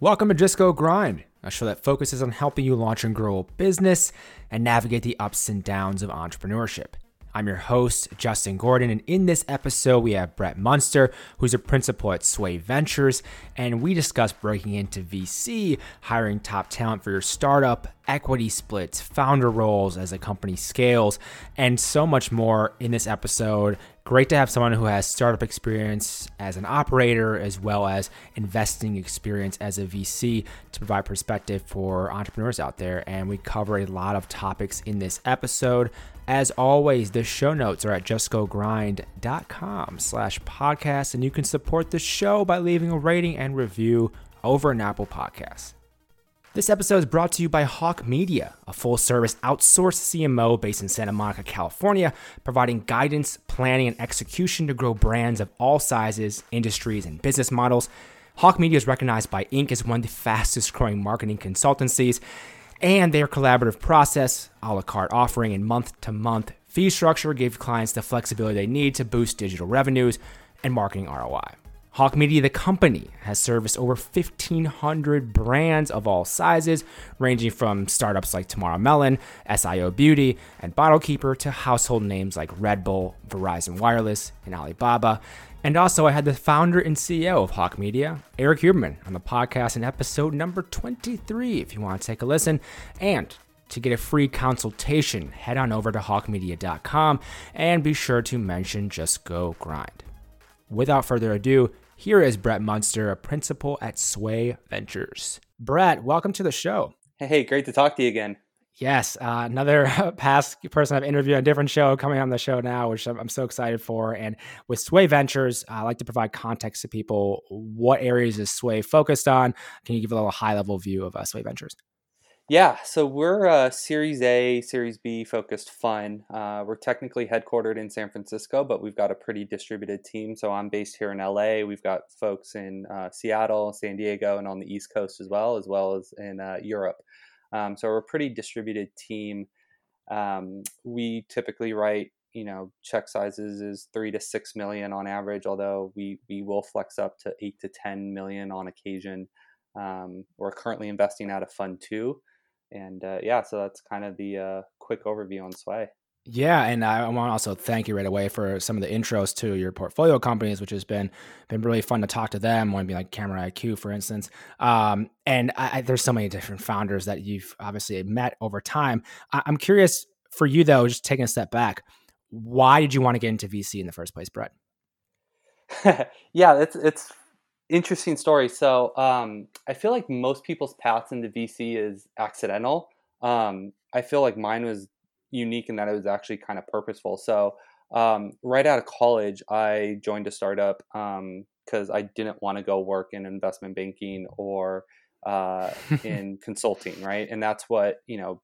Welcome to Go Grind, a show that focuses on helping you launch and grow a business and navigate the ups and downs of entrepreneurship. I'm your host, Justin Gordon, and in this episode, we have Brett Munster, who's a principal at Sway Ventures, and we discuss breaking into VC, hiring top talent for your startup, equity splits, founder roles as a company scales, and so much more in this episode. Great to have someone who has startup experience as an operator as well as investing experience as a VC to provide perspective for entrepreneurs out there. And we cover a lot of topics in this episode. As always, the show notes are at justgogrind.com slash podcast, and you can support the show by leaving a rating and review over an Apple Podcasts. This episode is brought to you by Hawke Media, a full service outsourced CMO based in Santa Monica, California, providing guidance, planning, and execution to grow brands of all sizes, industries, and business models. Hawke Media is recognized by Inc. as one of the fastest growing marketing consultancies and their collaborative process, a la carte offering, and month to month fee structure give clients the flexibility they need to boost digital revenues and marketing ROI. Hawke Media, the company, has serviced over 1,500 brands of all sizes, ranging from startups like Tamara Mellon, SIO Beauty, and Bottle Keeper to household names like Red Bull, Verizon Wireless, and Alibaba. And also, I had the founder and CEO of Hawke Media, Eric Huberman, on the podcast in episode number 23 if you want to take a listen. And to get a free consultation, head on over to hawkemedia.com and be sure to mention Just Go Grind. Without further ado, here is Brett Munster, a principal at Sway Ventures. Brett, welcome to the show. Hey, great to talk to you again. Yes, uh, another past person I've interviewed on a different show coming on the show now, which I'm, I'm so excited for. And with Sway Ventures, I like to provide context to people. What areas is Sway focused on? Can you give a little high level view of uh, Sway Ventures? Yeah, so we're a Series A, Series B focused fund. Uh, we're technically headquartered in San Francisco, but we've got a pretty distributed team. So I'm based here in LA. We've got folks in uh, Seattle, San Diego, and on the East Coast as well, as well as in uh, Europe. Um, so we're a pretty distributed team. Um, we typically write, you know, check sizes is three to six million on average, although we we will flex up to eight to ten million on occasion. Um, we're currently investing out of Fund Two, and uh, yeah, so that's kind of the uh, quick overview on Sway. Yeah, and I want to also thank you right away for some of the intros to your portfolio companies, which has been been really fun to talk to them. One be like Camera IQ, for instance. Um, and I, I, there's so many different founders that you've obviously met over time. I, I'm curious for you though, just taking a step back, why did you want to get into VC in the first place, Brett? yeah, it's it's interesting story. So um, I feel like most people's paths into VC is accidental. Um, I feel like mine was unique in that it was actually kind of purposeful. So um, right out of college, I joined a startup because um, I didn't want to go work in investment banking or uh, in consulting, right? And that's what you know,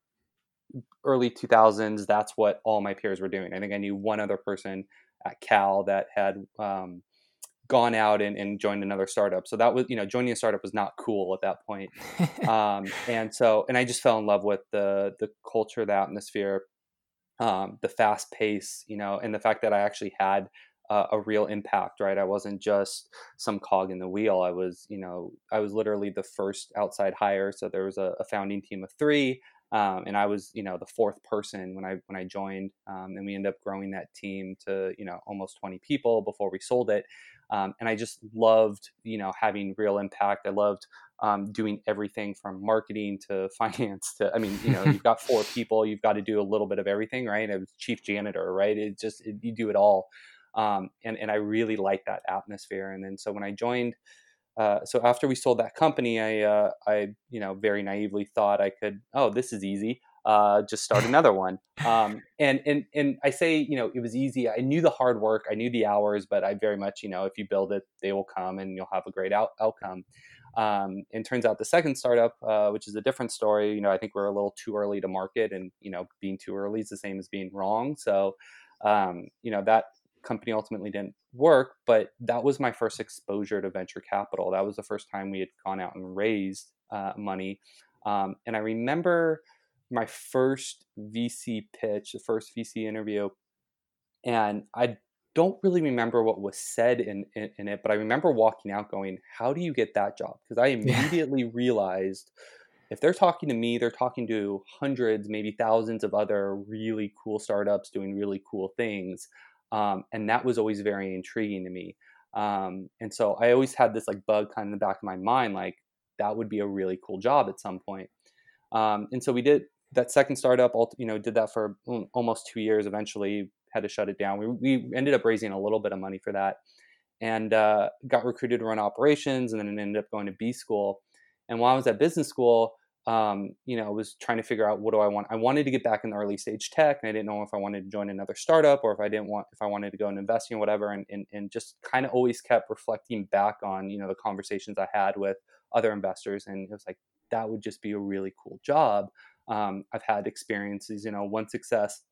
early 2000s. That's what all my peers were doing. I think I knew one other person at Cal that had um, gone out and, and, joined another startup. So that was, you know, joining a startup was not cool at that point. um, and so, and I just fell in love with the the culture, the atmosphere, um, the fast pace, you know, and the fact that I actually had uh, a real impact, right? I wasn't just some cog in the wheel. I was, you know, I was literally the first outside hire. So there was a, a founding team of three, um, and I was, you know, the fourth person when I when I joined, um, and we ended up growing that team to, you know, almost 20 people before we sold it. Um, and I just loved, you know, having real impact. I loved um, doing everything from marketing to finance to, I mean, you know, you've got four people, you've got to do a little bit of everything, right? I was chief janitor, right? It just, it, you do it all. Um, and, and I really like that atmosphere. And then, so when I joined, uh, so after we sold that company, I, uh, I, you know, very naively thought I could, oh, this is easy. Uh, just start another one. Um, and and and I say, you know, it was easy. I knew the hard work, I knew the hours, but I very much, you know, if you build it, they will come, and you'll have a great out- outcome. Um, and turns out the second startup, uh, which is a different story, you know, I think we're a little too early to market, and you know, being too early is the same as being wrong. So, um, you know, that company ultimately didn't work, but that was my first exposure to venture capital. That was the first time we had gone out and raised uh, money, um, and I remember my first VC pitch, the first VC interview, and I don't really remember what was said in, in, in it, but I remember walking out going, "How do you get that job?" Because I immediately yeah. realized if they're talking to me, they're talking to hundreds, maybe thousands of other really cool startups doing really cool things, um, and that was always very intriguing to me. Um, and so I always had this like bug kind of in the back of my mind, like that would be a really cool job at some point. Um, and so we did that second startup. You know, did that for almost two years. Eventually, had to shut it down. We, we ended up raising a little bit of money for that, and uh, got recruited to run operations, and then ended up going to B school. And while I was at business school, um, you know, I was trying to figure out what do I want. I wanted to get back in the early stage tech, and I didn't know if I wanted to join another startup or if I didn't want if I wanted to go into investing or whatever. And and, and just kind of always kept reflecting back on you know the conversations I had with other investors, and it was like that would just be a really cool job. Um, I've had experiences, you know, one success,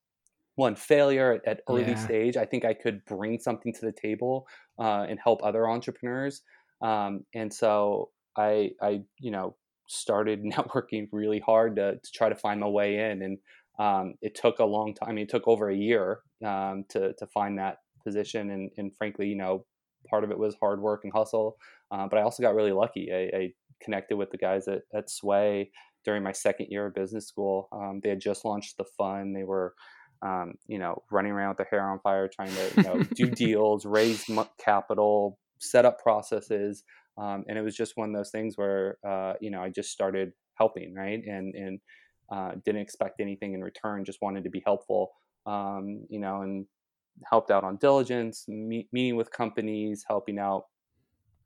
one failure at, at early yeah. stage. I think I could bring something to the table uh, and help other entrepreneurs. Um, and so I, I, you know, started networking really hard to, to try to find my way in. And um, it took a long time. I mean, it took over a year um, to, to find that position. And, and frankly, you know, part of it was hard work and hustle. Uh, but I also got really lucky. I, I, connected with the guys at, at Sway during my second year of business school. Um, they had just launched the fund. They were, um, you know, running around with their hair on fire, trying to, you know, do deals, raise capital, set up processes. Um, and it was just one of those things where uh, you know I just started helping, right, and and uh, didn't expect anything in return, just wanted to be helpful, um, you know, and helped out on diligence, meet, meeting with companies, helping out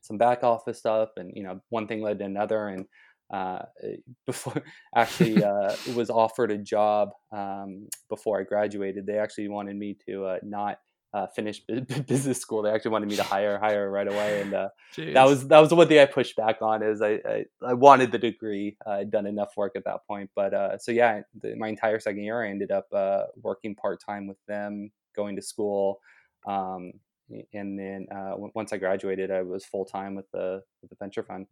some back office stuff, and you know, one thing led to another, and uh, before actually uh, was offered a job um, before I graduated. They actually wanted me to uh, not uh, finish business school. They actually wanted me to hire hire right away, and uh, that was that was the one thing I pushed back on. Is I I, I wanted the degree. I'd done enough work at that point, but uh, so yeah, the, my entire second year, I ended up uh, working part time with them, going to school, um, and then uh, once I graduated, I was full time with the with the venture fund.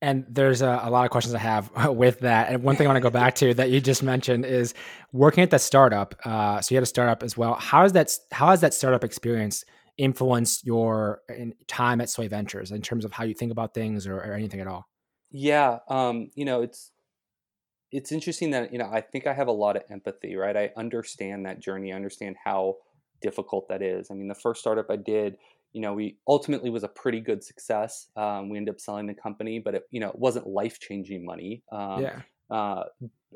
And there's a, a, lot of questions I have with that. And one thing I want to go back to that you just mentioned is working at that startup. Uh, so you had a startup as well. How has that how has that startup experience influenced your time at Sway Ventures in terms of how you think about things or, or anything at all? Yeah, um, you know, it's it's interesting that you know I think I have a lot of empathy. Right, I understand that journey. I understand how difficult that is. I mean, the first startup I did you know, we ultimately was a pretty good success. Um, we ended up selling the company, but it, you know, it wasn't life changing money. Um, yeah. Uh,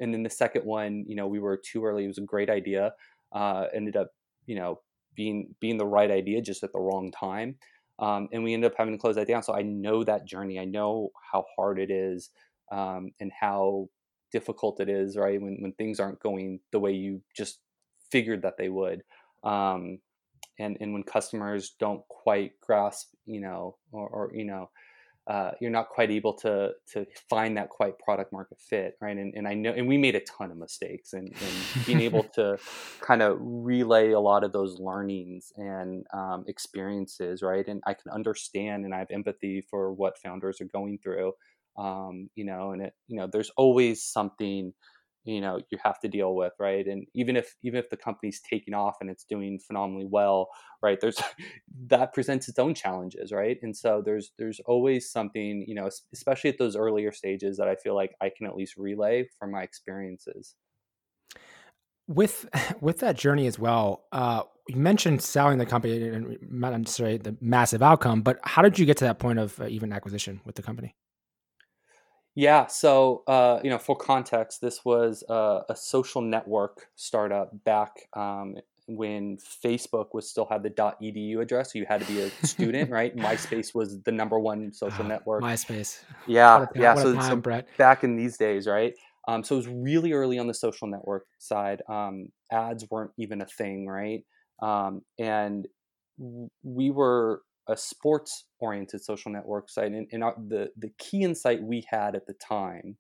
and then the second one, you know, we were too early. It was a great idea. Uh, ended up, you know, being being the right idea just at the wrong time. Um, and we ended up having to close that down. So I know that journey. I know how hard it is um, and how difficult it is, right? When when things aren't going the way you just figured that they would. Um, and and when customers don't quite grasp you know or, or you know uh, you're not quite able to to find that quite product market fit right? And, and i know and we made a ton of mistakes and, and being able to kind of relay a lot of those learnings and um, experiences right? And i can understand and i have empathy for what founders are going through um, you know and it you know there's always something you know you have to deal with right? And even if even if the company's taking off and it's doing phenomenally well right there's that presents its own challenges right? And so there's there's always something you know especially at those earlier stages that i feel like i can at least relay from my experiences. With with that journey as well uh you mentioned selling the company and not necessarily the massive outcome but how did you get to that point of uh, even acquisition with the company yeah. So, uh, you know, for context, this was uh, a social network startup back um, when Facebook was still had the .edu address. So you had to be a student, right? MySpace was the number one social oh, network. MySpace. Yeah. yeah. So, time, so Brett. back in these days, right? Um, so it was really early on the social network side. Um, ads weren't even a thing, right? Um, and we were a sports oriented social network site and, and our, the the key insight we had at the time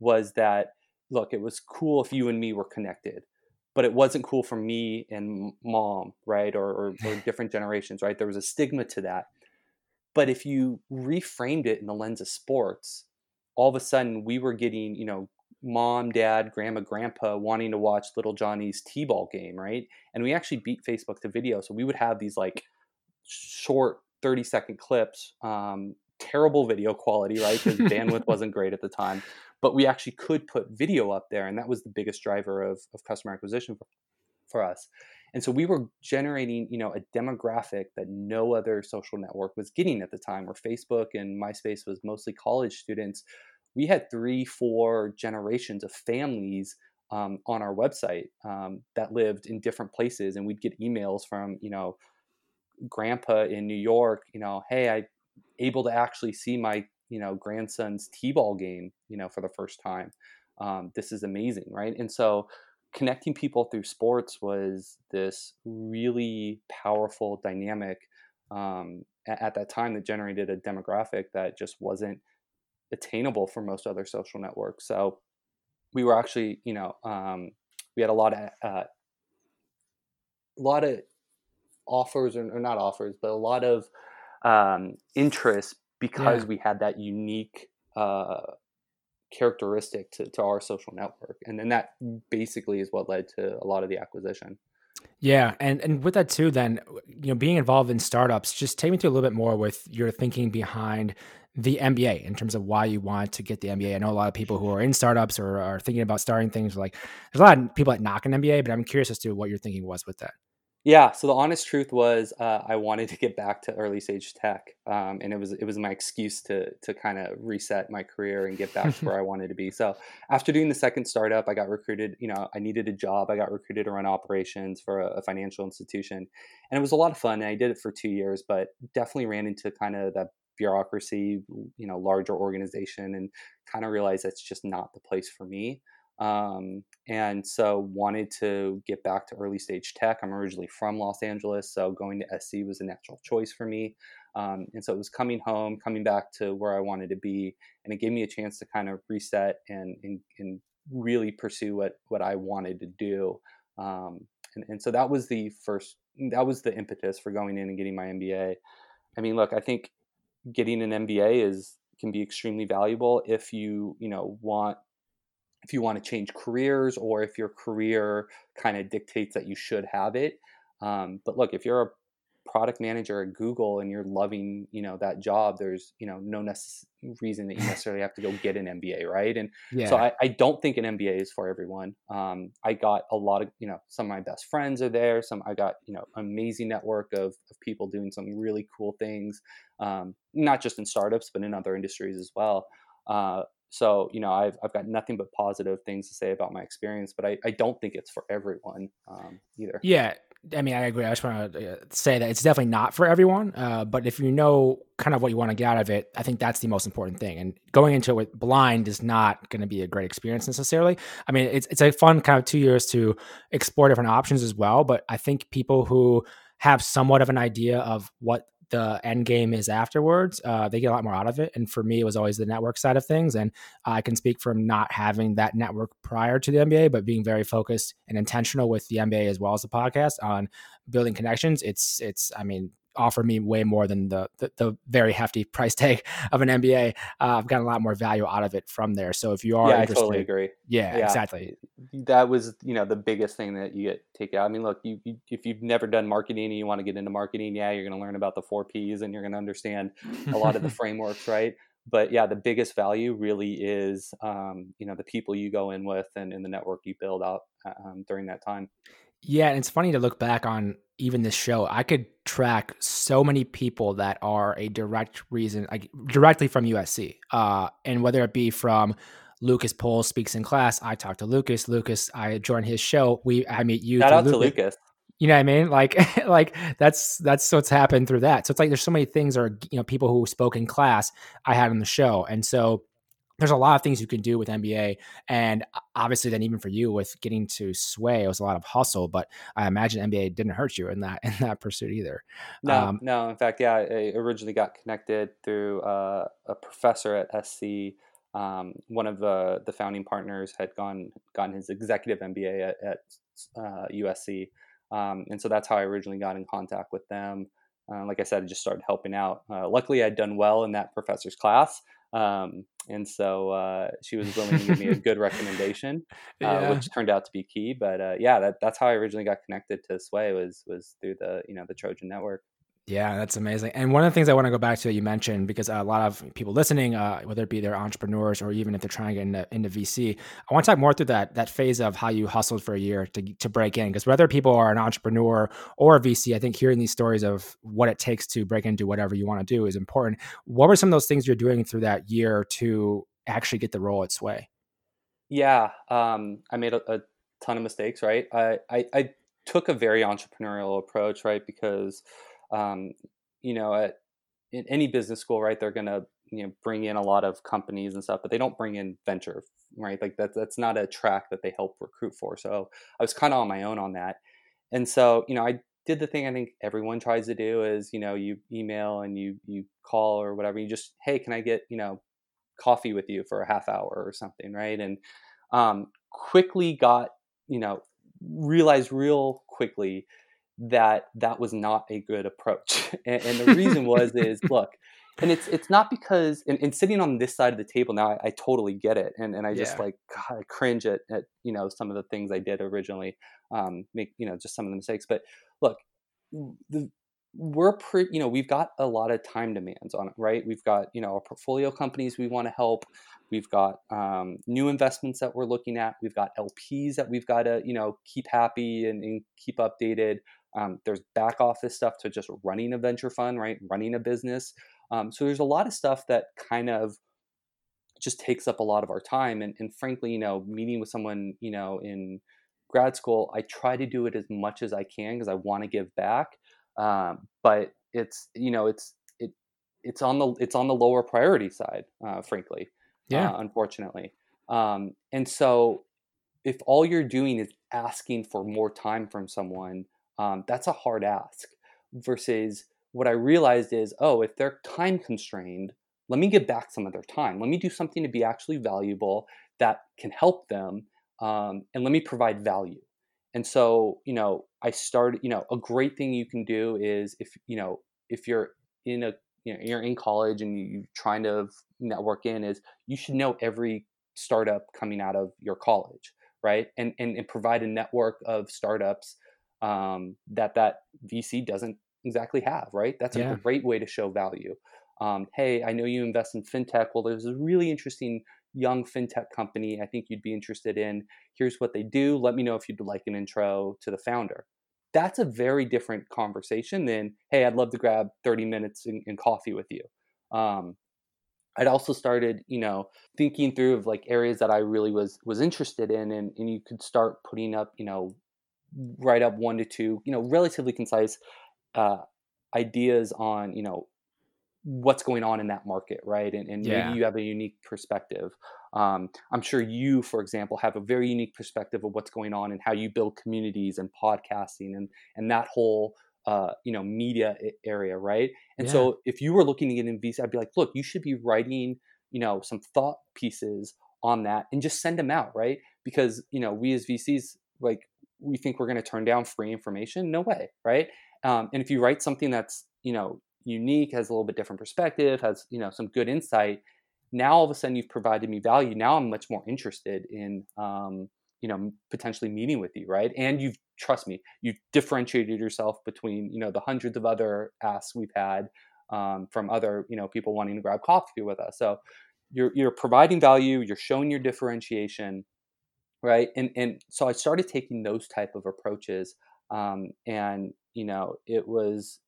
was that look it was cool if you and me were connected but it wasn't cool for me and mom right or, or, or different generations right there was a stigma to that but if you reframed it in the lens of sports all of a sudden we were getting you know mom, dad, grandma, grandpa wanting to watch little Johnny's T-ball game, right? And we actually beat Facebook to video, so we would have these like short 30 second clips, um, terrible video quality, right? Because bandwidth wasn't great at the time, but we actually could put video up there, and that was the biggest driver of, of customer acquisition for, for us. And so we were generating, you know, a demographic that no other social network was getting at the time, where Facebook and MySpace was mostly college students. We had three, four generations of families um, on our website um, that lived in different places, and we'd get emails from, you know, grandpa in New York, you know, hey, I able to actually see my, you know, grandson's t-ball game, you know, for the first time. Um, this is amazing, right? And so connecting people through sports was this really powerful dynamic um, at, at, that time that generated a demographic that just wasn't attainable for most other social networks. So we were actually, you know, um, we had a lot of uh, a lot of offers or, or, not offers, but a lot of um, interest because yeah. we had that unique uh, characteristic to, to our social network and then that basically is what led to a lot of the acquisition yeah and and with that too then you know being involved in startups just take me through a little bit more with your thinking behind the MBA in terms of why you want to get the MBA. I know a lot of people who are in startups or are thinking about starting things like there's a lot of people that knock an MBA, but I'm curious as to what your thinking was with that. Yeah. So the honest truth was, uh, I wanted to get back to early stage tech, um, and it was it was my excuse to to kind of reset my career and get back to where I wanted to be. So after doing the second startup, I got recruited. You know, I needed a job. I got recruited to run operations for a, a financial institution, and it was a lot of fun. And I did it for two years, but definitely ran into kind of that bureaucracy, you know, larger organization, and kind of realized that's just not the place for me. Um, and so wanted to get back to early stage tech. I'm originally from Los Angeles, so going to SC was a natural choice for me. Um, and so it was coming home, coming back to where I wanted to be, and it gave me a chance to kind of reset and and, and really pursue what what I wanted to do. Um, and, and so that was the first, that was the impetus for going in and getting my MBA. I mean, look, I think getting an MBA is can be extremely valuable if you you know want if you want to change careers or if your career kind of dictates that you should have it. Um, but look, if you're a product manager at Google and you're loving, you know, that job, there's, you know, no necess- reason that you necessarily have to go get an MBA, right? And yeah. so I, I, don't think an MBA is for everyone. Um, I got a lot of, you know, some of my best friends are there. Some I got, you know, amazing network of, of people doing some really cool things, um, not just in startups but in other industries as well. Uh, so you know I've, I've got nothing but positive things to say about my experience but i, I don't think it's for everyone um, either. Yeah i mean i agree. I just want to uh, say that it's definitely not for everyone uh, but if you know kind of what you want to get out of it i think that's the most important thing and going into it with blind is not going to be a great experience necessarily. I mean it's, it's a fun kind of two years to explore different options as well but i think people who have somewhat of an idea of what the end game is afterwards, uh, they get a lot more out of it. And for me, it was always the network side of things. And I can speak from not having that network prior to the MBA, but being very focused and intentional with the MBA as well as the podcast on building connections. It's, it's, I mean, offer me way more than the, the, the very hefty price tag of an MBA. Uh, I've gotten a lot more value out of it from there. So if you are, yeah, I totally agree. Yeah, yeah, exactly. That was you know the biggest thing that you get take out. I mean, look, you, you if you've never done marketing and you want to get into marketing, yeah, you're going to learn about the four Ps and you're going to understand a lot of the frameworks, right? But yeah, the biggest value really is um, you know the people you go in with and, and the network you build out uh, um, during that time. Yeah, and it's funny to look back on even this show. I could track so many people that are a direct reason, like directly from USC, uh, and whether it be from Lucas Pohl speaks in class. I talk to Lucas. Lucas, I join his show. We, I meet you. Shout out Lucas. to Lucas. You know what I mean? Like, like that's that's what's happened through that. So it's like there's so many things, or you know, people who spoke in class I had on the show, and so there's a lot of things you can do with MBA. And obviously then even for you with getting to sway, it was a lot of hustle, but I imagine MBA didn't hurt you in that, in that pursuit either. No, um, no. In fact, yeah, I originally got connected through uh, a professor at SC. Um, one of the, the founding partners had gone, gotten his executive MBA at, at uh, USC. Um, and so that's how I originally got in contact with them. Uh, like I said, I just started helping out. Uh, luckily, I'd done well in that professor's class, Um, and so uh, she was willing to give me a good recommendation, uh, yeah. which turned out to be key. But uh, yeah, that, that's how I originally got connected to Sway was was through the you know the Trojan Network. Yeah, that's amazing. And one of the things I want to go back to that you mentioned, because a lot of people listening, uh, whether it be they're entrepreneurs or even if they're trying to get into, into VC, I want to talk more through that that phase of how you hustled for a year to to break in. Because whether people are an entrepreneur or a VC, I think hearing these stories of what it takes to break into whatever you want to do is important. What were some of those things you're doing through that year to actually get the role at Sway? Yeah, um, I made a, a, ton of mistakes. Right, I, I I took a very entrepreneurial approach. Right, because um, you know, at in any business school, right, they're gonna you know bring in a lot of companies and stuff, but they don't bring in venture, right? Like that that's not a track that they help recruit for. So I was kind of on my own on that, and so you know I did the thing I think everyone tries to do is you know you email and you you call or whatever. You just hey, can I get you know coffee with you for a half hour or something, right? And um, quickly got you know realized real quickly that that was not a good approach. and, and the reason was is look, and it's it's not because and, and, sitting on this side of the table now, I, I totally get it, and and I just yeah. like God, I cringe at, at you know some of the things I did originally, um, make you know just some of the mistakes. But look, the we're pretty you know we've got a lot of time demands on it right we've got you know our portfolio companies we want to help we've got um, new investments that we're looking at we've got lps that we've got to you know keep happy and, and keep updated um, there's back office stuff to just running a venture fund, right? Running a business. Um, so there's a lot of stuff that kind of just takes up a lot of our time. And, and frankly, you know, meeting with someone, you know, in grad school, I try to do it as much as I can because I want to give back. Um, but it's, you know, it's, it, it's on the, it's on the lower priority side, uh, frankly, yeah, uh, unfortunately. Um, and so if all you're doing is asking for more time from someone, um, that's a hard ask versus what I realized is, oh, if they're time constrained, let me give back some of their time. Let me do something to be actually valuable that can help them, um, and let me provide value. And so, you know, I started. You know, a great thing you can do is if you know if you're in a you know you're in college and you're trying to network in is you should know every startup coming out of your college, right? And and, and provide a network of startups um, that that VC doesn't exactly have, right? That's a yeah. great way to show value. Um, hey, I know you invest in fintech. Well, there's a really interesting young fintech company I think you'd be interested in. Here's what they do. Let me know if you'd like an intro to the founder. That's a very different conversation than, hey, I'd love to grab 30 minutes in, in coffee with you. Um, I'd also started, you know, thinking through of like areas that I really was was interested in, and, and you could start putting up, you know, write up one to two, you know, relatively concise uh, ideas on, you know, what's going on in that market, right? And, and yeah. maybe you have a unique perspective. Um, I'm sure you, for example, have a very unique perspective of what's going on and how you build communities and podcasting and and that whole uh, you know media area, right? And yeah. so if you were looking to get in VC, I'd be like, look, you should be writing you know some thought pieces on that and just send them out, right? Because you know we as VCs like we think we're going to turn down free information no way right? Um, and if you write something that's you know unique has a little bit different perspective has you know some good insight now all of a sudden you've provided me value now i'm much more interested in um, you know potentially meeting with you right? And you've trust me you've differentiated yourself between you know the hundreds of other asks we've had um, from other you know people wanting to grab coffee with us. So you're you're providing value you're showing your differentiation right? And and so i started taking those type of approaches um, and you know it was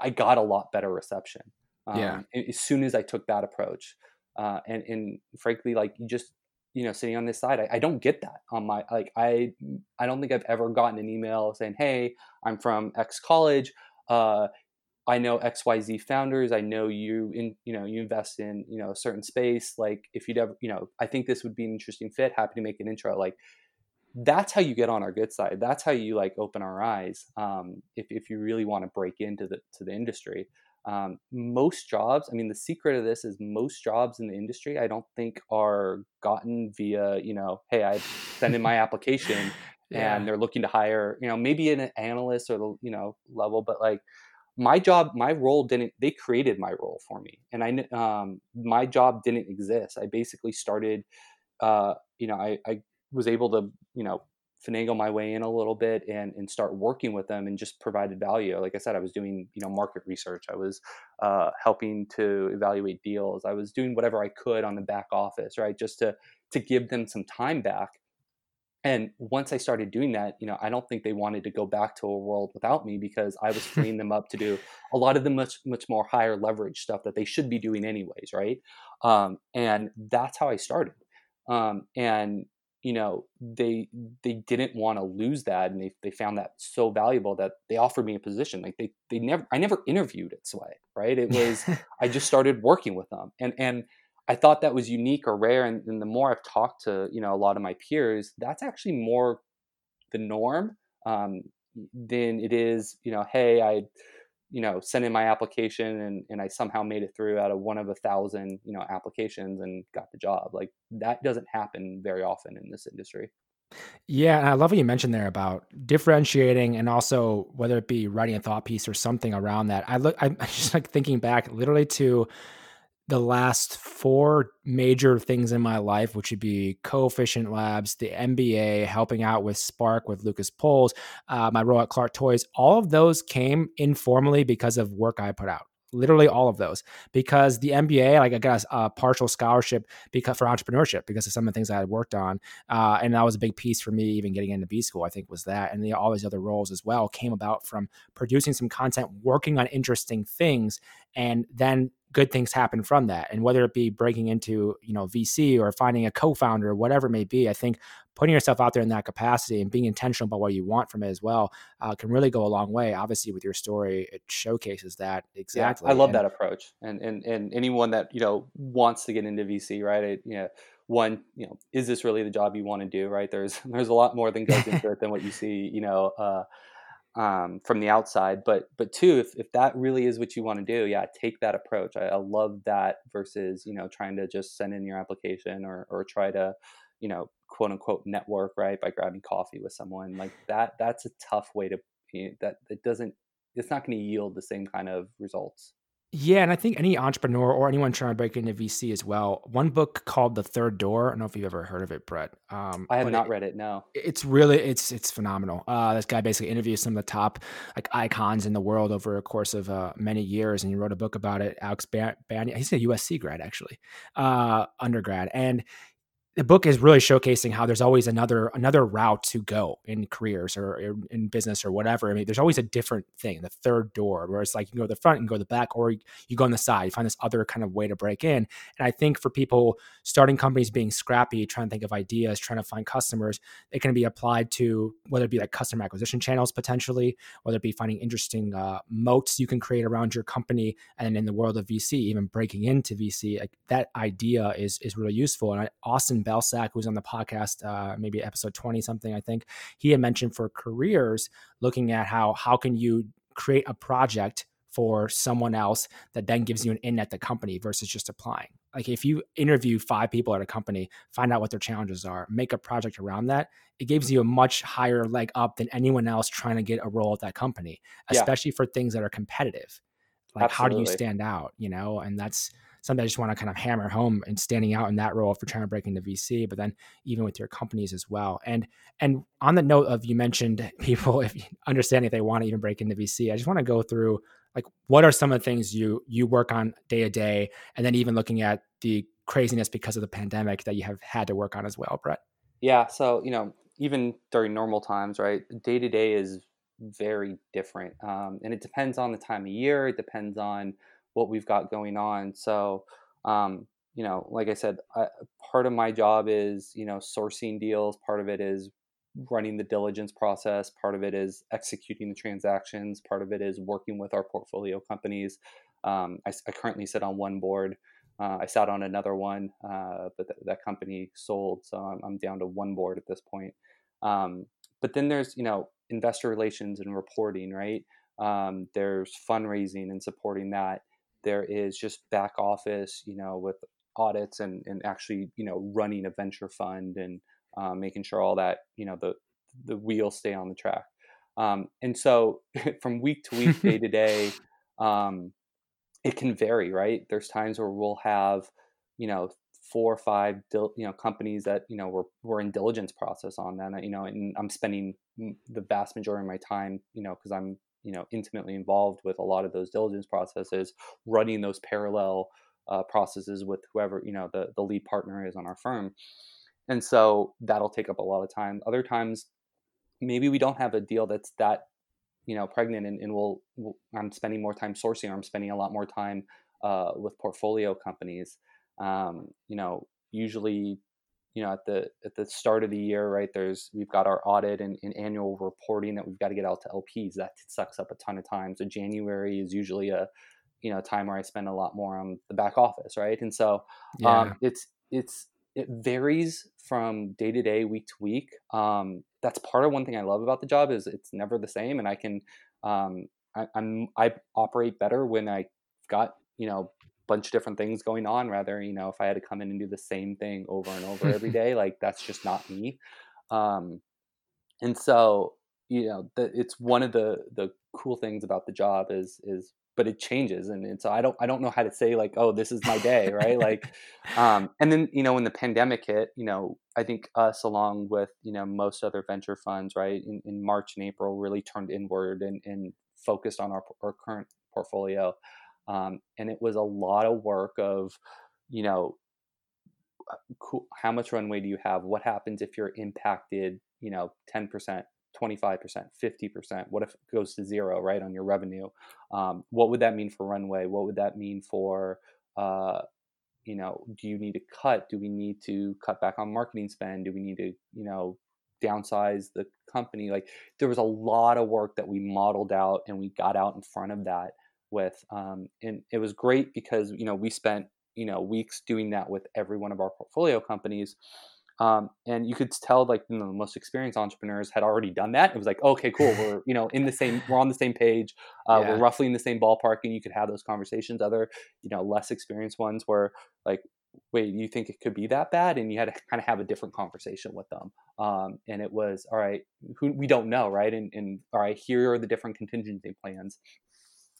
i got a lot better reception um, yeah as soon as i took that approach uh, and and frankly like you just you know sitting on this side I, I, don't get that on my like i i don't think i've ever gotten an email saying hey i'm from x college uh, I know XYZ founders. I know you in you know you invest in you know a certain space. Like if you'd ever you know I think this would be an interesting fit. Happy to make an intro. Like that's how you get on our good side. That's how you like open our eyes. Um, if if you really want to break into the to the industry. Um, most jobs, I mean, the secret of this is most jobs in the industry, I don't think are gotten via, you know, hey, I send in my application yeah. and they're looking to hire, you know, maybe an analyst or the, you know, level, but like my job my role didn't they created my role for me and i um, my job didn't exist. I basically started uh, you know I, I was able to you know finagle my way in a little bit and and start working with them and just provided value. Like i said i was doing you know market research. I was uh, helping to evaluate deals. I was doing whatever i could on the back office right just to to give them some time back and once i started doing that you know i don't think they wanted to go back to a world without me because i was freeing them up to do a lot of the much much more higher leverage stuff that they should be doing anyways right? Um, and that's how i started. Um, and you know they they didn't want to lose that and they, they found that so valuable that they offered me a position. Like they they never i never interviewed at sway right? It was i just started working with them. And and I thought that was unique or rare. And, and, the more I've talked to, you know, a lot of my peers, that's actually more the norm um, than it is, you know, hey, I, you know, sent in my application and, and I somehow made it through out of one of a thousand, you know, applications and got the job. Like that doesn't happen very often in this industry. Yeah, and I love what you mentioned there about differentiating and also whether it be writing a thought piece or something around that. I look I'm just like thinking back literally to the last four major things in my life, which would be Coefficient Labs, the MBA, helping out with Spark with Lucas Poles, uh, my role at Clark Toys, all of those came informally because of work I put out. Literally all of those, because the MBA, like I got a, a partial scholarship because for entrepreneurship because of some of the things I had worked on, uh, and that was a big piece for me even getting into B school. I think was that, and the, all these other roles as well came about from producing some content, working on interesting things, and then good things happen from that. And whether it be breaking into, you know, VC or finding a co-founder or whatever it may be, I think putting yourself out there in that capacity and being intentional about what you want from it as well uh, can really go a long way. Obviously, with your story, it showcases that exactly. Yeah, I love and, that approach. And and and anyone that you know wants to get into VC, right? It, you know, one, you know, is this really the job you want to do? Right? There's there's a lot more than goes into it than what you see. You know. Uh, um, from the outside. But but two, if, if that really is what you want to do, yeah, take that approach. I, I, love that versus you know trying to just send in your application or or try to you know quote unquote network right by grabbing coffee with someone like that. That's a tough way to you know, that it doesn't. It's not going to yield the same kind of results. Yeah, and I think any entrepreneur or anyone trying to break into VC as well. One book called The Third Door. I don't know if you've ever heard of it, Brett. Um, I have not it, read it. No, it's really it's it's phenomenal. Uh, this guy basically interviews some of the top like icons in the world over a course of uh, many years, and he wrote a book about it. Alex Banayan, he's a USC grad actually, uh, undergrad, and the book is really showcasing how there's always another another route to go in careers or in business or whatever. I mean, there's always a different thing, the third door, where it's like you can go to the front and go to the back, or you go on the side. You find this other kind of way to break in. And I think for people starting companies, being scrappy, trying to think of ideas, trying to find customers, it can be applied to whether it be like customer acquisition channels potentially, whether it be finding interesting uh, moats you can create around your company, and in the world of VC, even breaking into VC, like that idea is is really useful. And I, Austin Belcak, who's on the podcast, uh, maybe episode 20 something, I think, he had mentioned for careers, looking at how how can you create a project for someone else that then gives you an in at the company versus just applying. Like if you interview five people at a company, find out what their challenges are, make a project around that, it gives you a much higher leg up than anyone else trying to get a role at that company, especially yeah. for things that are competitive. Like Absolutely. how do you stand out, you know? And that's something I just want to kind of hammer home and standing out in that role for trying to break into VC, but then even with your companies as well. And and on the note of you mentioned people if you understand if they want to even break into VC, I just want to go through like what are some of the things you you work on day to day, and then even looking at the craziness because of the pandemic that you have had to work on as well, Brett. Yeah. So you know, even during normal times, right? Day to day is very different, um, and it depends on the time of year. It depends on what we've got going on. So, um, you know, like I said, I, part of my job is, you know, sourcing deals. Part of it is running the diligence process. Part of it is executing the transactions. Part of it is working with our portfolio companies. Um, I, I, currently sit on one board. Uh, I sat on another one, uh, but th- that company sold, so I'm, I'm, down to one board at this point. Um, but then there's, you know, investor relations and reporting, right? Um, there's fundraising and supporting that there is just back office, you know, with audits and, and actually, you know, running a venture fund and um, making sure all that, you know, the, the wheels stay on the track. Um, and so from week to week, day to day, um, it can vary, right? There's times where we'll have, you know, four or five, dil- you know, companies that you know we're we're in diligence process on that, you know, and I'm spending the vast majority of my time, you know, because I'm you know intimately involved with a lot of those diligence processes, running those parallel uh, processes with whoever you know the the lead partner is on our firm, and so that'll take up a lot of time. Other times, maybe we don't have a deal that's that you know pregnant and, and we'll, we'll, i'm spending more time sourcing or i'm spending a lot more time uh, with portfolio companies um, you know usually you know at the at the start of the year right there's we've got our audit and, and, annual reporting that we've got to get out to lps that sucks up a ton of time. So january is usually a you know time where i spend a lot more on the back office right? And so yeah. um, it's it's it varies from day to day week to week. Um, that's part of one thing i love about the job is it's never the same and i can um, I, i'm i operate better when i got you know bunch of different things going on rather you know if i had to come in and do the same thing over and over every day like that's just not me. Um and so you know the, it's one of the the cool things about the job is is but it changes and, and so i don't i don't know how to say like oh this is my day right? Like um and then you know when the pandemic hit you know i think us along with you know most other venture funds right in, in march and april really turned inward and, and focused on our, our current portfolio um, and it was a lot of work of you know uh, how much runway do you have? What happens if you're impacted you know 10% 25% 50% what if it goes to zero right on your revenue? Um, what would that mean for runway? What would that mean for uh, you know do you need to cut? Do we need to cut back on marketing spend? Do we need to you know downsize the company? Like there was a lot of work that we modeled out and we got out in front of that with um, and it was great because you know we spent you know weeks doing that with every one of our portfolio companies um, and you could tell like you know, the most experienced entrepreneurs had already done that. It was like okay cool we're you know in the same we're on the same page uh, yeah. we're roughly in the same ballpark and you could have those conversations. Other you know less experienced ones where like wait you think it could be that bad? And you had to kind of have a different conversation with them um, and it was all right who, we don't know right? And, and all right here are the different contingency plans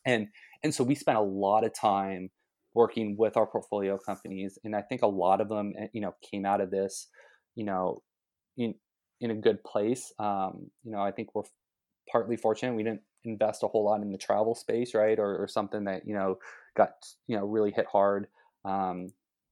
and and so we spent a lot of time working with our portfolio companies and i think a lot of them eh, you know came out of this you know in in a good place. Um, you know i think we're partly fortunate we didn't invest a whole lot in the travel space right or, or something that you know got you know really hit hard. Um,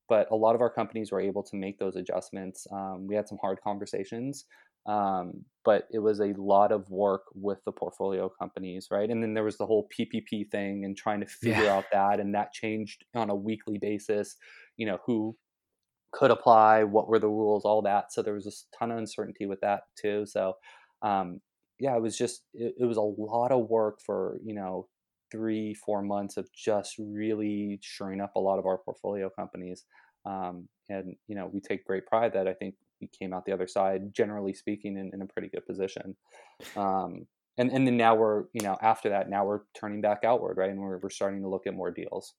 but a lot of our companies were able to make those adjustments. Um, we had some hard conversations um, but it was a lot of work with the portfolio companies, right? And then there was the whole PPP thing and trying to figure yeah. out that, and that changed on a weekly basis. You know who could apply, what were the rules, all that. So there was a ton of uncertainty with that too. So um, yeah, it was just it, it was a lot of work for you know three four months of just really shoring up a lot of our portfolio companies. Um, and you know we take great pride that I think came out the other side, generally speaking, in, in a pretty good position. Um, and and then now we're you know after that now we're turning back outward, right? And we're we're starting to look at more deals.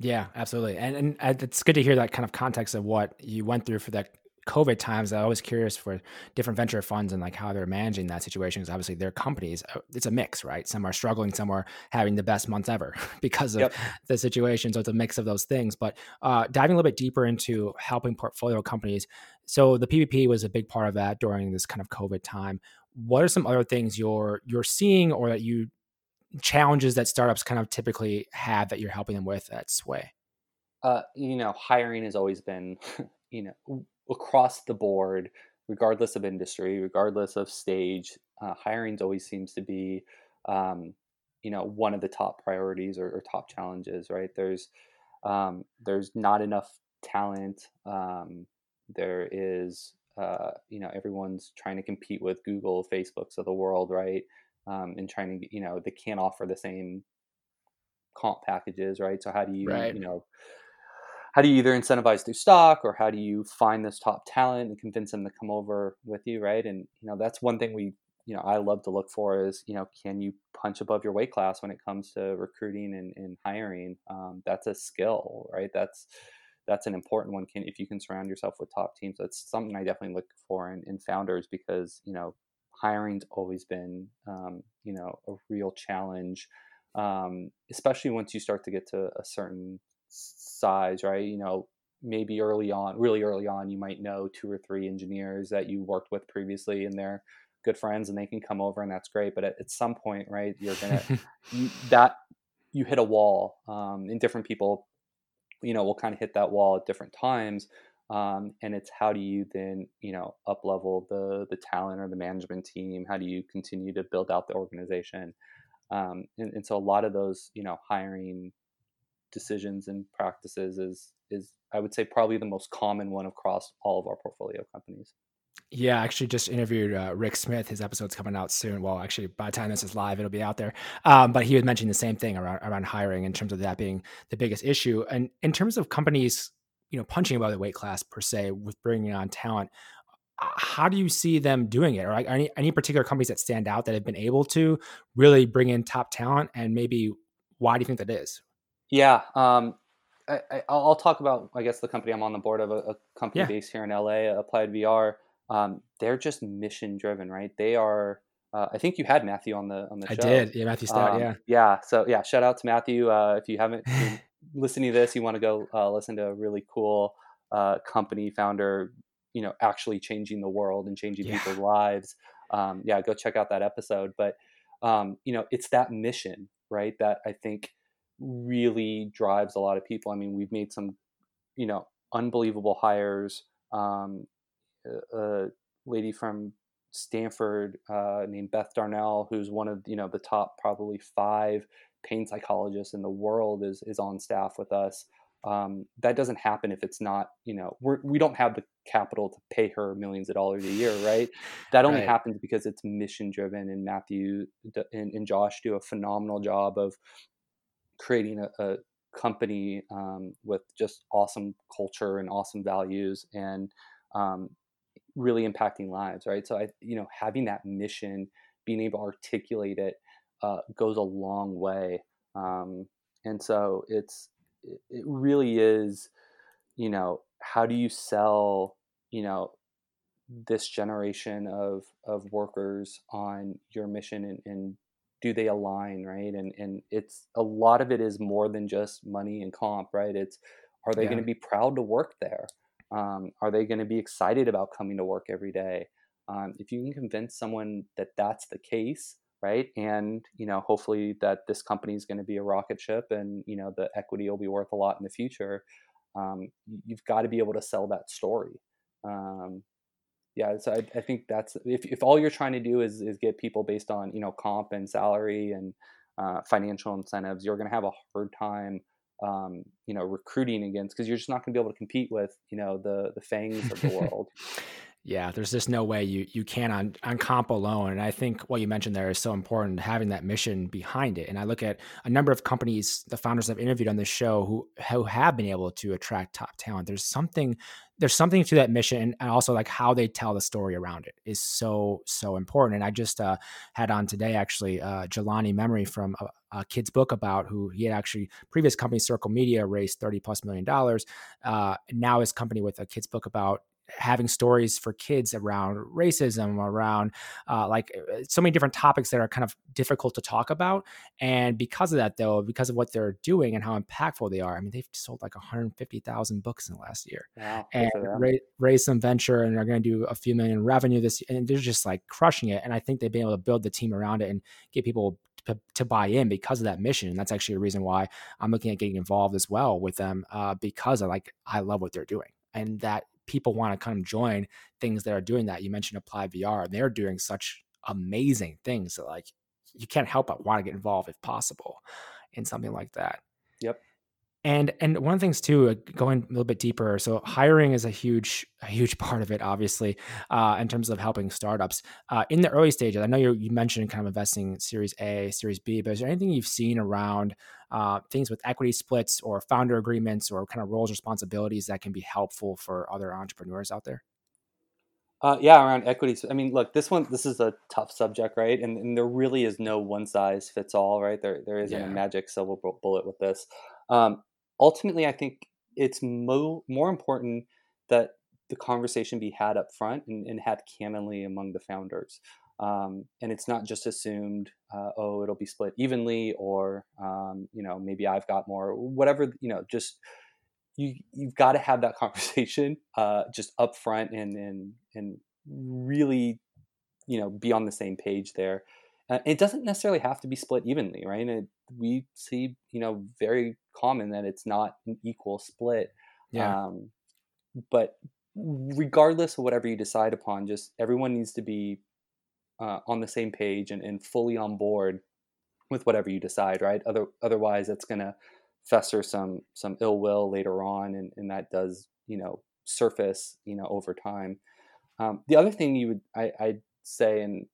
Yeah, absolutely. And and uh, it's good to hear that kind of context of what you went through for that COVID times, I was curious for different venture funds and like how they're managing that situation because obviously their companies, uh, it's a mix, right? Some are struggling, some are having the best months ever because of yep. the situation. So it's a mix of those things. But uh, diving a little bit deeper into helping portfolio companies, so the PPP was a big part of that during this kind of COVID time. What are some other things you're you're seeing or that you challenges that startups kind of typically have that you're helping them with at Sway? Uh, you know, hiring has always been, you know, across the board, regardless of industry, regardless of stage, uh, hiring always seems to be, um, you know, one of the top priorities or, or top challenges. Right? There's um, there's not enough talent. Um, there is, uh, you know, everyone's trying to compete with Google, Facebooks of the world, right? Um, and trying to, you know, they can't offer the same comp packages, right? So how do you, right. you know, how do you either incentivize through stock or how do you find this top talent and convince them to come over with you right? And you know that's one thing we you know i love to look for is you know can you punch above your weight class when it comes to recruiting and, and hiring? Um, that's a skill right? That's that's an important one can if you can surround yourself with top teams. That's something i definitely look for in, in founders because you know hiring's always been, um, you know, a real challenge, um, especially once you start to get to a certain size, right? You know, maybe early on, really early on, you might know two or three engineers that you worked with previously, and they're good friends, and they can come over, and that's great. But at, at some point, right, you're gonna you, that you hit a wall, um, and different people, you know, will kind of hit that wall at different times. Um, and it's how do you then you know up level the the talent or the management team how do you continue to build out the organization um, and, and, so a lot of those you know hiring decisions and practices is is I would say probably the most common one across all of our portfolio companies. Yeah, I actually just interviewed uh, Rick Smith. His episode's coming out soon. Well, actually, by the time this is live, it'll be out there. Um, but he was mentioning the same thing around around hiring in terms of that being the biggest issue. And in terms of companies, you know, punching above the weight class per se with bringing on talent, uh, how do you see them doing it? Or any any particular companies that stand out that have been able to really bring in top talent, and maybe why do you think that is? Yeah, um, I, will talk about I guess the company I'm on the board of, a, a company yeah. based here in LA, Applied VR. Um, they're just mission driven, right? They are. Uh, I think you had Matthew on the on the I show. did, yeah, Matthew Stoudt, um, yeah, yeah. So yeah, shout out to Matthew. Uh, if you haven't listening to this, you want to go uh, listen to a really cool uh, company founder, you know, actually changing the world and changing yeah. people's lives. Um, yeah, go check out that episode. But um, you know, it's that mission, right? That I think really drives a lot of people. I mean, we've made some, you know, unbelievable hires. Um, a, lady from Stanford uh, named Beth Darnall, who's one of you know the top probably five pain psychologists in the world, is is on staff with us. Um, that doesn't happen if it's not you know we're, we don't have the capital to pay her millions of dollars a year, right? That only right. happens because it's mission driven, and Matthew and, and Josh do a phenomenal job of creating a, a company um, with just awesome culture and awesome values and um, really impacting lives right? So i you know having that mission being able to articulate it uh, goes a long way um, and so it's it really is you know how do you sell you know this generation of of workers on your mission and, and do they align right? And and it's a lot of it is more than just money and comp right? It's are they yeah. going to be proud to work there? Um, are they going to be excited about coming to work every day? Um, if you can convince someone that that's the case right? And you know hopefully that this company is going to be a rocket ship and you know the equity will be worth a lot in the future um, you've got to be able to sell that story. Um, yeah, so I, I, think that's if, if all you're trying to do is, is get people based on you know comp and salary and uh, financial incentives, you're going to have a hard time um, you know recruiting against because you're just not going to be able to compete with you know the the FAANGs of the world. Yeah, there's just no way you you can on on comp alone. And I think what you mentioned there is so important, having that mission behind it. And I look at a number of companies, the founders I've interviewed on this show who who have been able to attract top talent. There's something there's something to that mission and also like how they tell the story around it is so so important and i just uh, had on today actually uh, jelani memory from a, a, kid's book about who he had actually previous company circle media raised 30 plus million dollars uh, now his company with a kid's book about having stories for kids around racism, around uh, like uh, so many different topics that are kind of difficult to talk about. And because of that, though, because of what they're doing and how impactful they are, I mean, they've sold like 150,000 books in the last year wow, and ra- raised some venture and are going to do a few million revenue this year. And they're just like crushing it. And I think they've been able to build the team around it and get people to, to, buy in because of that mission. And that's actually a reason why I'm looking at getting involved as well with them uh, because I like I love what they're doing, and that people want to come join things that are doing that. You mentioned Applied VR; they're doing such amazing things that like you can't help but want to get involved if possible in something like that. Yep. And and one of the things too, going a little bit deeper. So hiring is a huge a huge part of it, obviously, uh, in terms of helping startups uh, in the early stages. I know you mentioned kind of investing Series A, Series B, but is there anything you've seen around uh, things with equity splits or founder agreements or kind of roles responsibilities that can be helpful for other entrepreneurs out there? Uh, yeah, around equities. I mean, look, this one, this is a tough subject, right? And, and there really is no one size fits all, right? There, there isn't yeah. a magic silver bullet with this. Um, ultimately, I think it's mo- more important that the conversation be had up front and, and had candidly among the founders. um, and it's not just assumed uh, oh it'll be split evenly or um, you know maybe i've got more whatever you know just you you've got to have that conversation uh, just up front and and and really you know be on the same page there uh, it doesn't necessarily have to be split evenly right and it, we see you know very common that it's not an equal split yeah. Um, but regardless of whatever you decide upon just everyone needs to be uh, on the same page and, and fully on board with whatever you decide right Other, otherwise it's going to fester some some ill will later on and, and that does you know surface you know over time um, the other thing you would I, i'd say and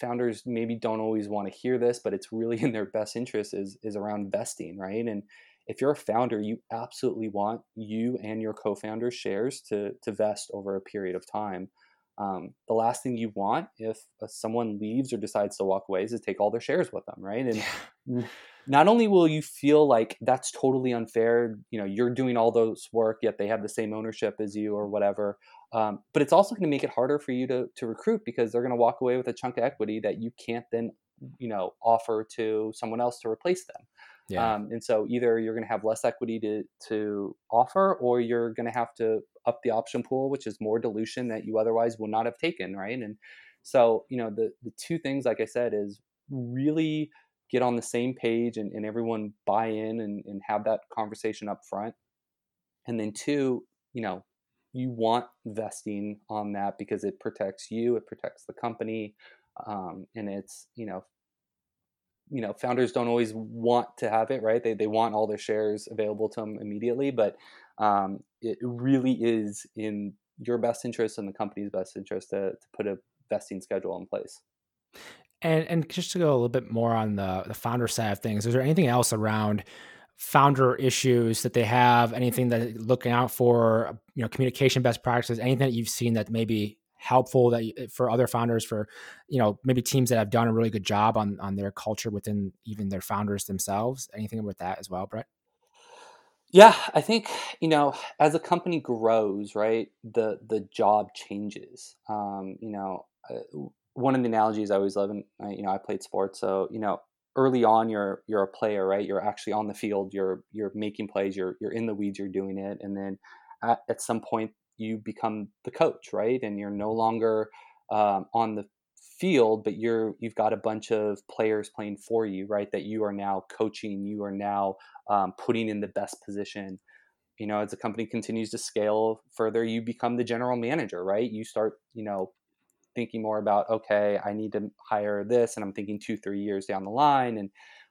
founders maybe don't always want to hear this but it's really in their best interest is is around vesting right? And if you're a founder you absolutely want you and your co-founders shares to to vest over a period of time. Um, the last thing you want if uh, someone leaves or decides to walk away is to take all their shares with them right? And yeah. not only will you feel like that's totally unfair you know you're doing all those work yet they have the same ownership as you or whatever um, but it's also going to make it harder for you to, to recruit because they're going to walk away with a chunk of equity that you can't then you know offer to someone else to replace them yeah. Um, and so either you're going to have less equity to, to offer or you're going to have to up the option pool, which is more dilution that you otherwise would not have taken. Right. And so, you know, the, the two things, like I said, is really get on the same page and, and everyone buy in and, and have that conversation up front. And then two, you know, you want vesting on that because it protects you, it protects the company, um, and it's you know you know founders don't always want to have it right? They, they want all their shares available to them immediately but um, it really is in your best interest and the company's best interest to, to put a vesting schedule in place. And and just to go a little bit more on the the founder side of things is there anything else around founder issues that they have anything that looking out for you know communication best practices anything that you've seen that maybe helpful that for other founders for you know maybe teams that have done a really good job on on their culture within even their founders themselves anything with that as well brett? Yeah i think you know as a company grows right the the job changes. Um, you know uh, one of the analogies i always love and uh, you know i played sports so you know early on you're you're a player right you're actually on the field you're you're making plays you're you're in the weeds you're doing it and then at, at some point you become the coach, right? And you're no longer um, on the field, but you're you've got a bunch of players playing for you, right? That you are now coaching, you are now um, putting in the best position. You know, as the company continues to scale further, you become the general manager, right? You start, you know, thinking more about okay, I need to hire this, and I'm thinking two, three years down the line, and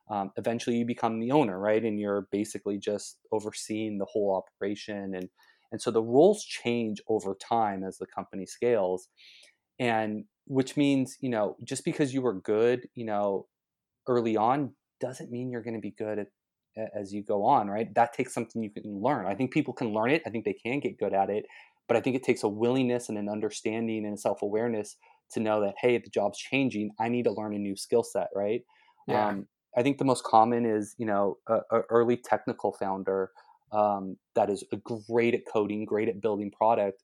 um, eventually you become the owner, right? And you're basically just overseeing the whole operation and and so the roles change over time as the company scales. And which means, you know, just because you were good, you know, early on doesn't mean you're going to be good at, as you go on, right? That takes something you can learn. I think people can learn it. I think they can get good at it, but I think it takes a willingness and an understanding and a self awareness to know that hey, the job's changing. I need to learn a new skill set, right? Yeah. Um, I think the most common is you know a, a early technical founder um, that is great at coding, great at building product.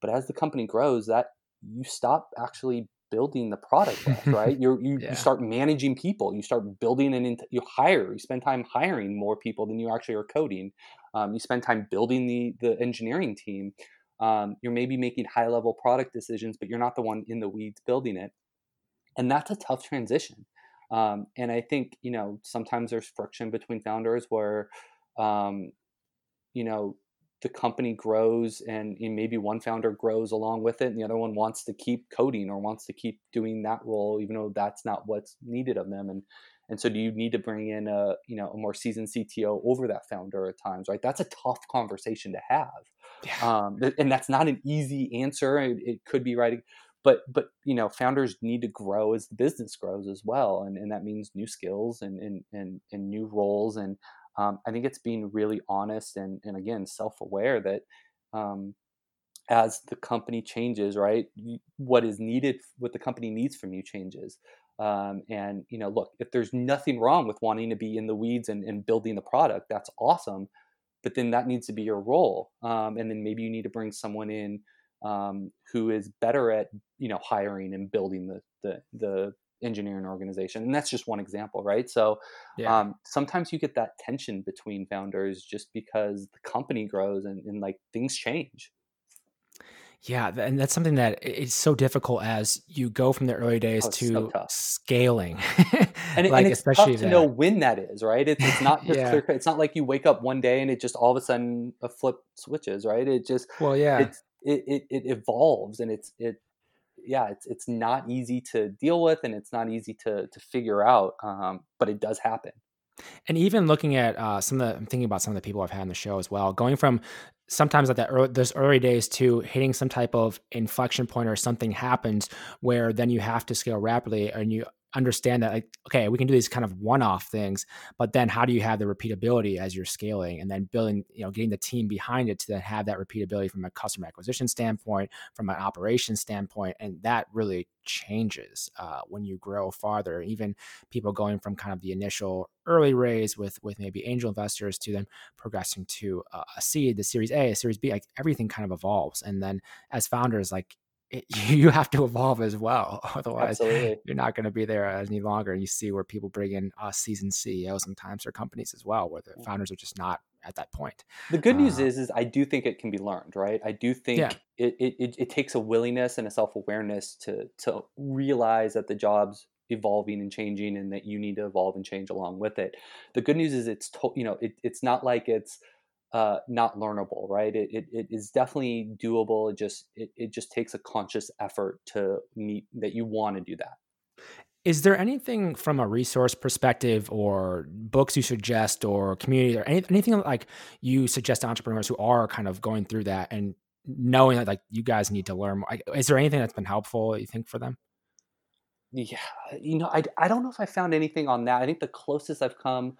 But as the company grows, that you stop actually building the product, right? you you, yeah. you start managing people. You start building and you hire. You spend time hiring more people than you actually are coding. Um, you spend time building the the engineering team. Um, you're maybe making high level product decisions, but you're not the one in the weeds building it. And that's a tough transition. Um, and I think you know sometimes there's friction between founders where um, you know the company grows and maybe one founder grows along with it and the other one wants to keep coding or wants to keep doing that role even though that's not what's needed of them and and so do you need to bring in a you know a more seasoned cto over that founder at times right that's a tough conversation to have yeah. um, and that's not an easy answer it, it could be right but but you know founders need to grow as the business grows as well and, and that means new skills and, and and and new roles and um, I think it's being really honest and, and again, self aware that um, as the company changes, right, what is needed, what the company needs from you changes. Um, and, you know, look, if there's nothing wrong with wanting to be in the weeds and, and building the product, that's awesome. But then that needs to be your role. Um, and then maybe you need to bring someone in um, who is better at you know hiring and building the the, the engineering organization and that's just one example right so yeah. um, sometimes you get that tension between founders just because the company grows and, and like things change yeah, and that's something that it's so difficult as you go from the early days oh, to so scaling, and, like, and it's especially tough to know when that is, right? It's, it's not just yeah. clear. It's not like you wake up one day and it just all of a sudden a flip switches, right? It just well, yeah, it, it it evolves, and it's it yeah, it's it's not easy to deal with, and it's not easy to to figure out, um, but it does happen. And even looking at uh, some of the, I'm thinking about some of the people I've had on the show as well, going from sometimes at that early, those early days to hitting some type of inflection point or something happens where then you have to scale rapidly and you understand that like okay we can do these kind of one-off things but then how do you have the repeatability as you're scaling and then building you know getting the team behind it to then have that repeatability from a customer acquisition standpoint from an operations standpoint and that really changes uh, when you grow farther even people going from kind of the initial early raise with with maybe angel investors to then progressing to a seed the series a a series b like everything kind of evolves and then as founders like it, you have to evolve as well. Otherwise, Absolutely. you're not going to be there any longer. And you see where people bring in uh, seasoned CEOs sometimes or companies as well, where the founders are just not at that point. The good news uh, is, is I do think it can be learned, right? I do think yeah. it, it, it, it takes a willingness and a self awareness to to realize that the job's evolving and changing, and that you need to evolve and change along with it. The good news is it's to, you know it, it's not like it's uh, not learnable, right? It, it, it is definitely doable. It just it, it just takes a conscious effort to meet that you want to do that. Is there anything from a resource perspective, or books you suggest, or community, or any, anything like you suggest to entrepreneurs who are kind of going through that and knowing that like you guys need to learn more? Is there anything that's been helpful you think for them? Yeah, you know, I I don't know if I found anything on that. I think the closest I've come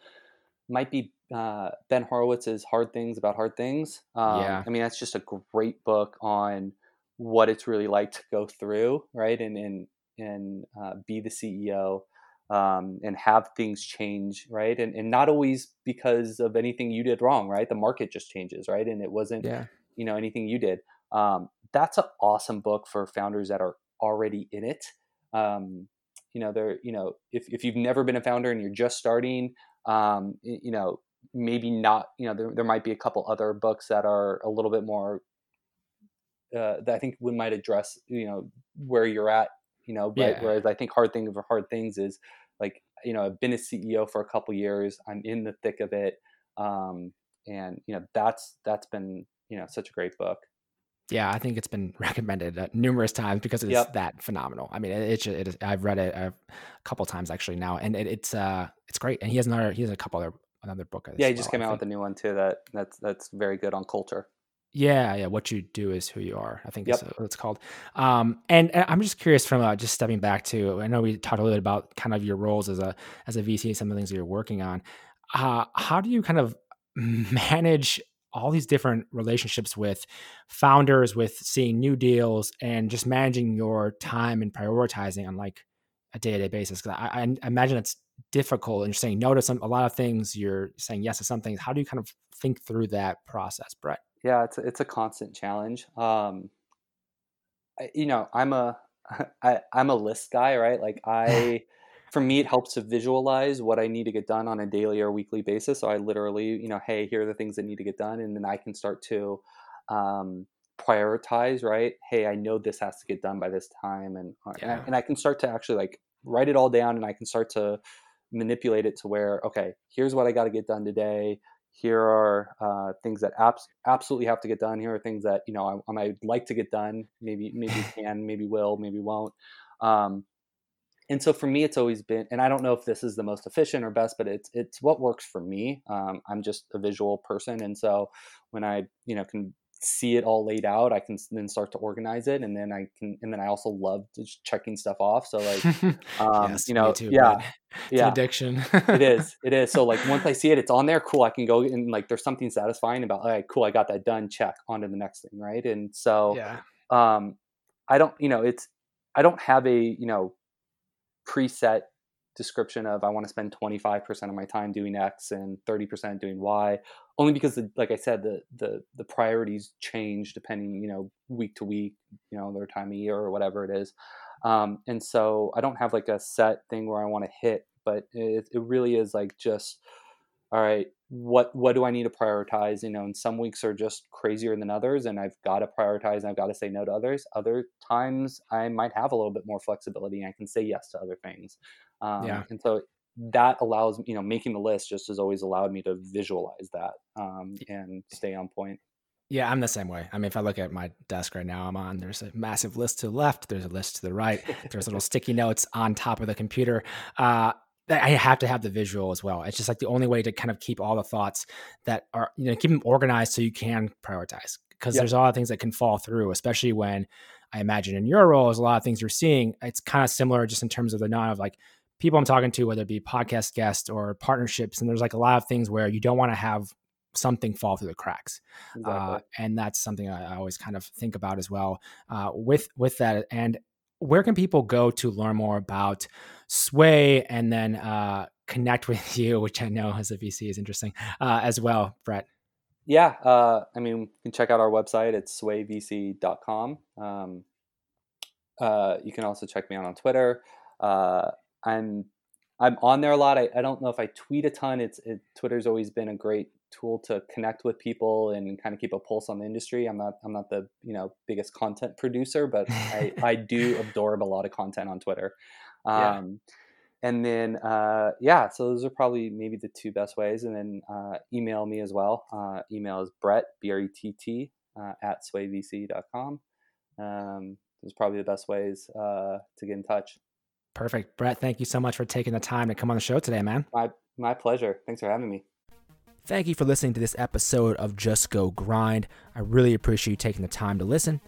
might be uh, Ben Horowitz's Hard Things About Hard Things. Um, yeah. I mean, that's just a great book on what it's really like to go through, right? And, and, and uh, be the CEO um, and have things change, right? And, and not always because of anything you did wrong, right? The market just changes, right? And it wasn't, yeah. you know, anything you did. Um, that's an awesome book for founders that are already in it. Um, you know, they're, you know, if, if you've never been a founder and you're just starting, um, you know, maybe not you know there, there might be a couple other books that are a little bit more uh, that I think we might address you know where you're at you know but, yeah. whereas I think hard thing for hard things is like you know I've been a CEO for a couple years I'm in the thick of it um, and you know that's that's been you know such a great book yeah, I think it's been recommended uh, numerous times because it's yep. that phenomenal. I mean, it, it, it I've read it a couple times actually now, and it, it's uh, it's great. And he has another, he has a couple other another book. Yeah, he just came out with a new one too. That that's that's very good on culture. Yeah, yeah. What you do is who you are. I think yep. that's what it's called. Um, and, and, I'm just curious from uh, just stepping back to. I know we talked a little bit about kind of your roles as a as a VC, some of the things that you're working on. Uh, how do you kind of manage all these different relationships with founders, with seeing new deals, and just managing your time and prioritizing on like a day to day basis? Because I, I imagine it's difficult and you're saying no to some a lot of things you're saying yes to some things. How do you kind of think through that process brett? Yeah it's a, it's a constant challenge. Um I, you know i'm a I, i'm a list guy right? Like i for me it helps to visualize what i need to get done on a daily or weekly basis. So i literally you know hey here are the things that need to get done and then i can start to um prioritize right? Hey i know this has to get done by this time and, yeah. and, I, and I can start to actually like write it all down and i can start to manipulate it to where okay here's what i got to get done today. Here are uh, things that abs- absolutely have to get done. Here are things that you know I, I might like to get done. Maybe maybe can maybe will maybe won't. Um, and so for me it's always been and i don't know if this is the most efficient or best but it's it's what works for me um, i'm just a visual person and so when i you know can see it all laid out, I can then start to organize it, and then I can, and then I also love just checking stuff off. So like, um, yes, you know, too, yeah, yeah, addiction. it is, it is. So like, once I see it, it's on there. Cool, I can go and like, there's something satisfying about, all right, cool, I got that done. Check on to the next thing, right? And so, yeah, um, I don't, you know, it's, I don't have a, you know, preset description of I want to spend 25% of my time doing X and 30% doing Y. only because, the, like I said, the the the priorities change depending, you know, week to week, you know, their time of year or whatever it is. Um, and so I don't have like a set thing where I want to hit, but it, it really is like just all right what what do i need to prioritize you know and some weeks are just crazier than others and i've got to prioritize and i've got to say no to others other times i might have a little bit more flexibility and i can say yes to other things um, yeah. and so that allows you know making the list just has always allowed me to visualize that um, and stay on point yeah, I'm the same way. I mean, if I look at my desk right now, I'm on, there's a massive list to the left, there's a list to the right, there's little sticky notes on top of the computer. Uh, I have to have the visual as well. It's just like the only way to kind of keep all the thoughts that are, you know, keep them organized so you can prioritize because yep. there's a lot of things that can fall through, especially when I imagine in your role, there's a lot of things you're seeing. It's kind of similar just in terms of the non of like people I'm talking to, whether it be podcast guests or partnerships. And there's like a lot of things where you don't want to have something fall through the cracks uh, exactly. uh, and that's something I, I, always kind of think about as well uh, with with that and where can people go to learn more about Sway and then uh, connect with you, which I know as a VC is interesting uh, as well, Brett? Yeah, uh, I mean, you can check out our website. It's swayvc.com. Um, uh, you can also check me out on Twitter. Uh, I'm I'm on there a lot. I, I don't know if I tweet a ton. It's it, Twitter's always been a great tool to connect with people and kind of keep a pulse on the industry. I'm not I'm not the you know biggest content producer, but I, I do absorb a lot of content on Twitter. Um, yeah. And then uh, yeah, so those are probably maybe the two best ways. And then uh, email me as well. Uh, email is Brett B R E T T uh, at swayvc.com. Um, those are probably the best ways uh, to get in touch. Perfect, Brett. Thank you so much for taking the time to come on the show today, man. My my pleasure. Thanks for having me. Thank you for listening to this episode of Just Go Grind. I really appreciate you taking the time to listen.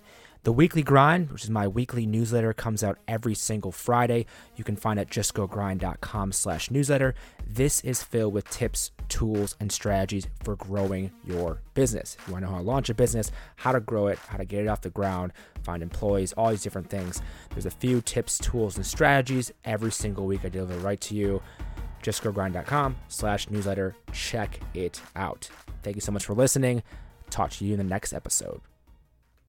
The Weekly Grind, which is my weekly newsletter, comes out every single Friday. You can find it at justgogrind.com slash newsletter. This is filled with tips, tools, and strategies for growing your business. If you want to know how to launch a business, how to grow it, how to get it off the ground, find employees, all these different things. There's a few tips, tools, and strategies every single week I deliver right to you justgogrind.com slash newsletter. Check it out. Thank you so much for listening. Talk to you in the next episode.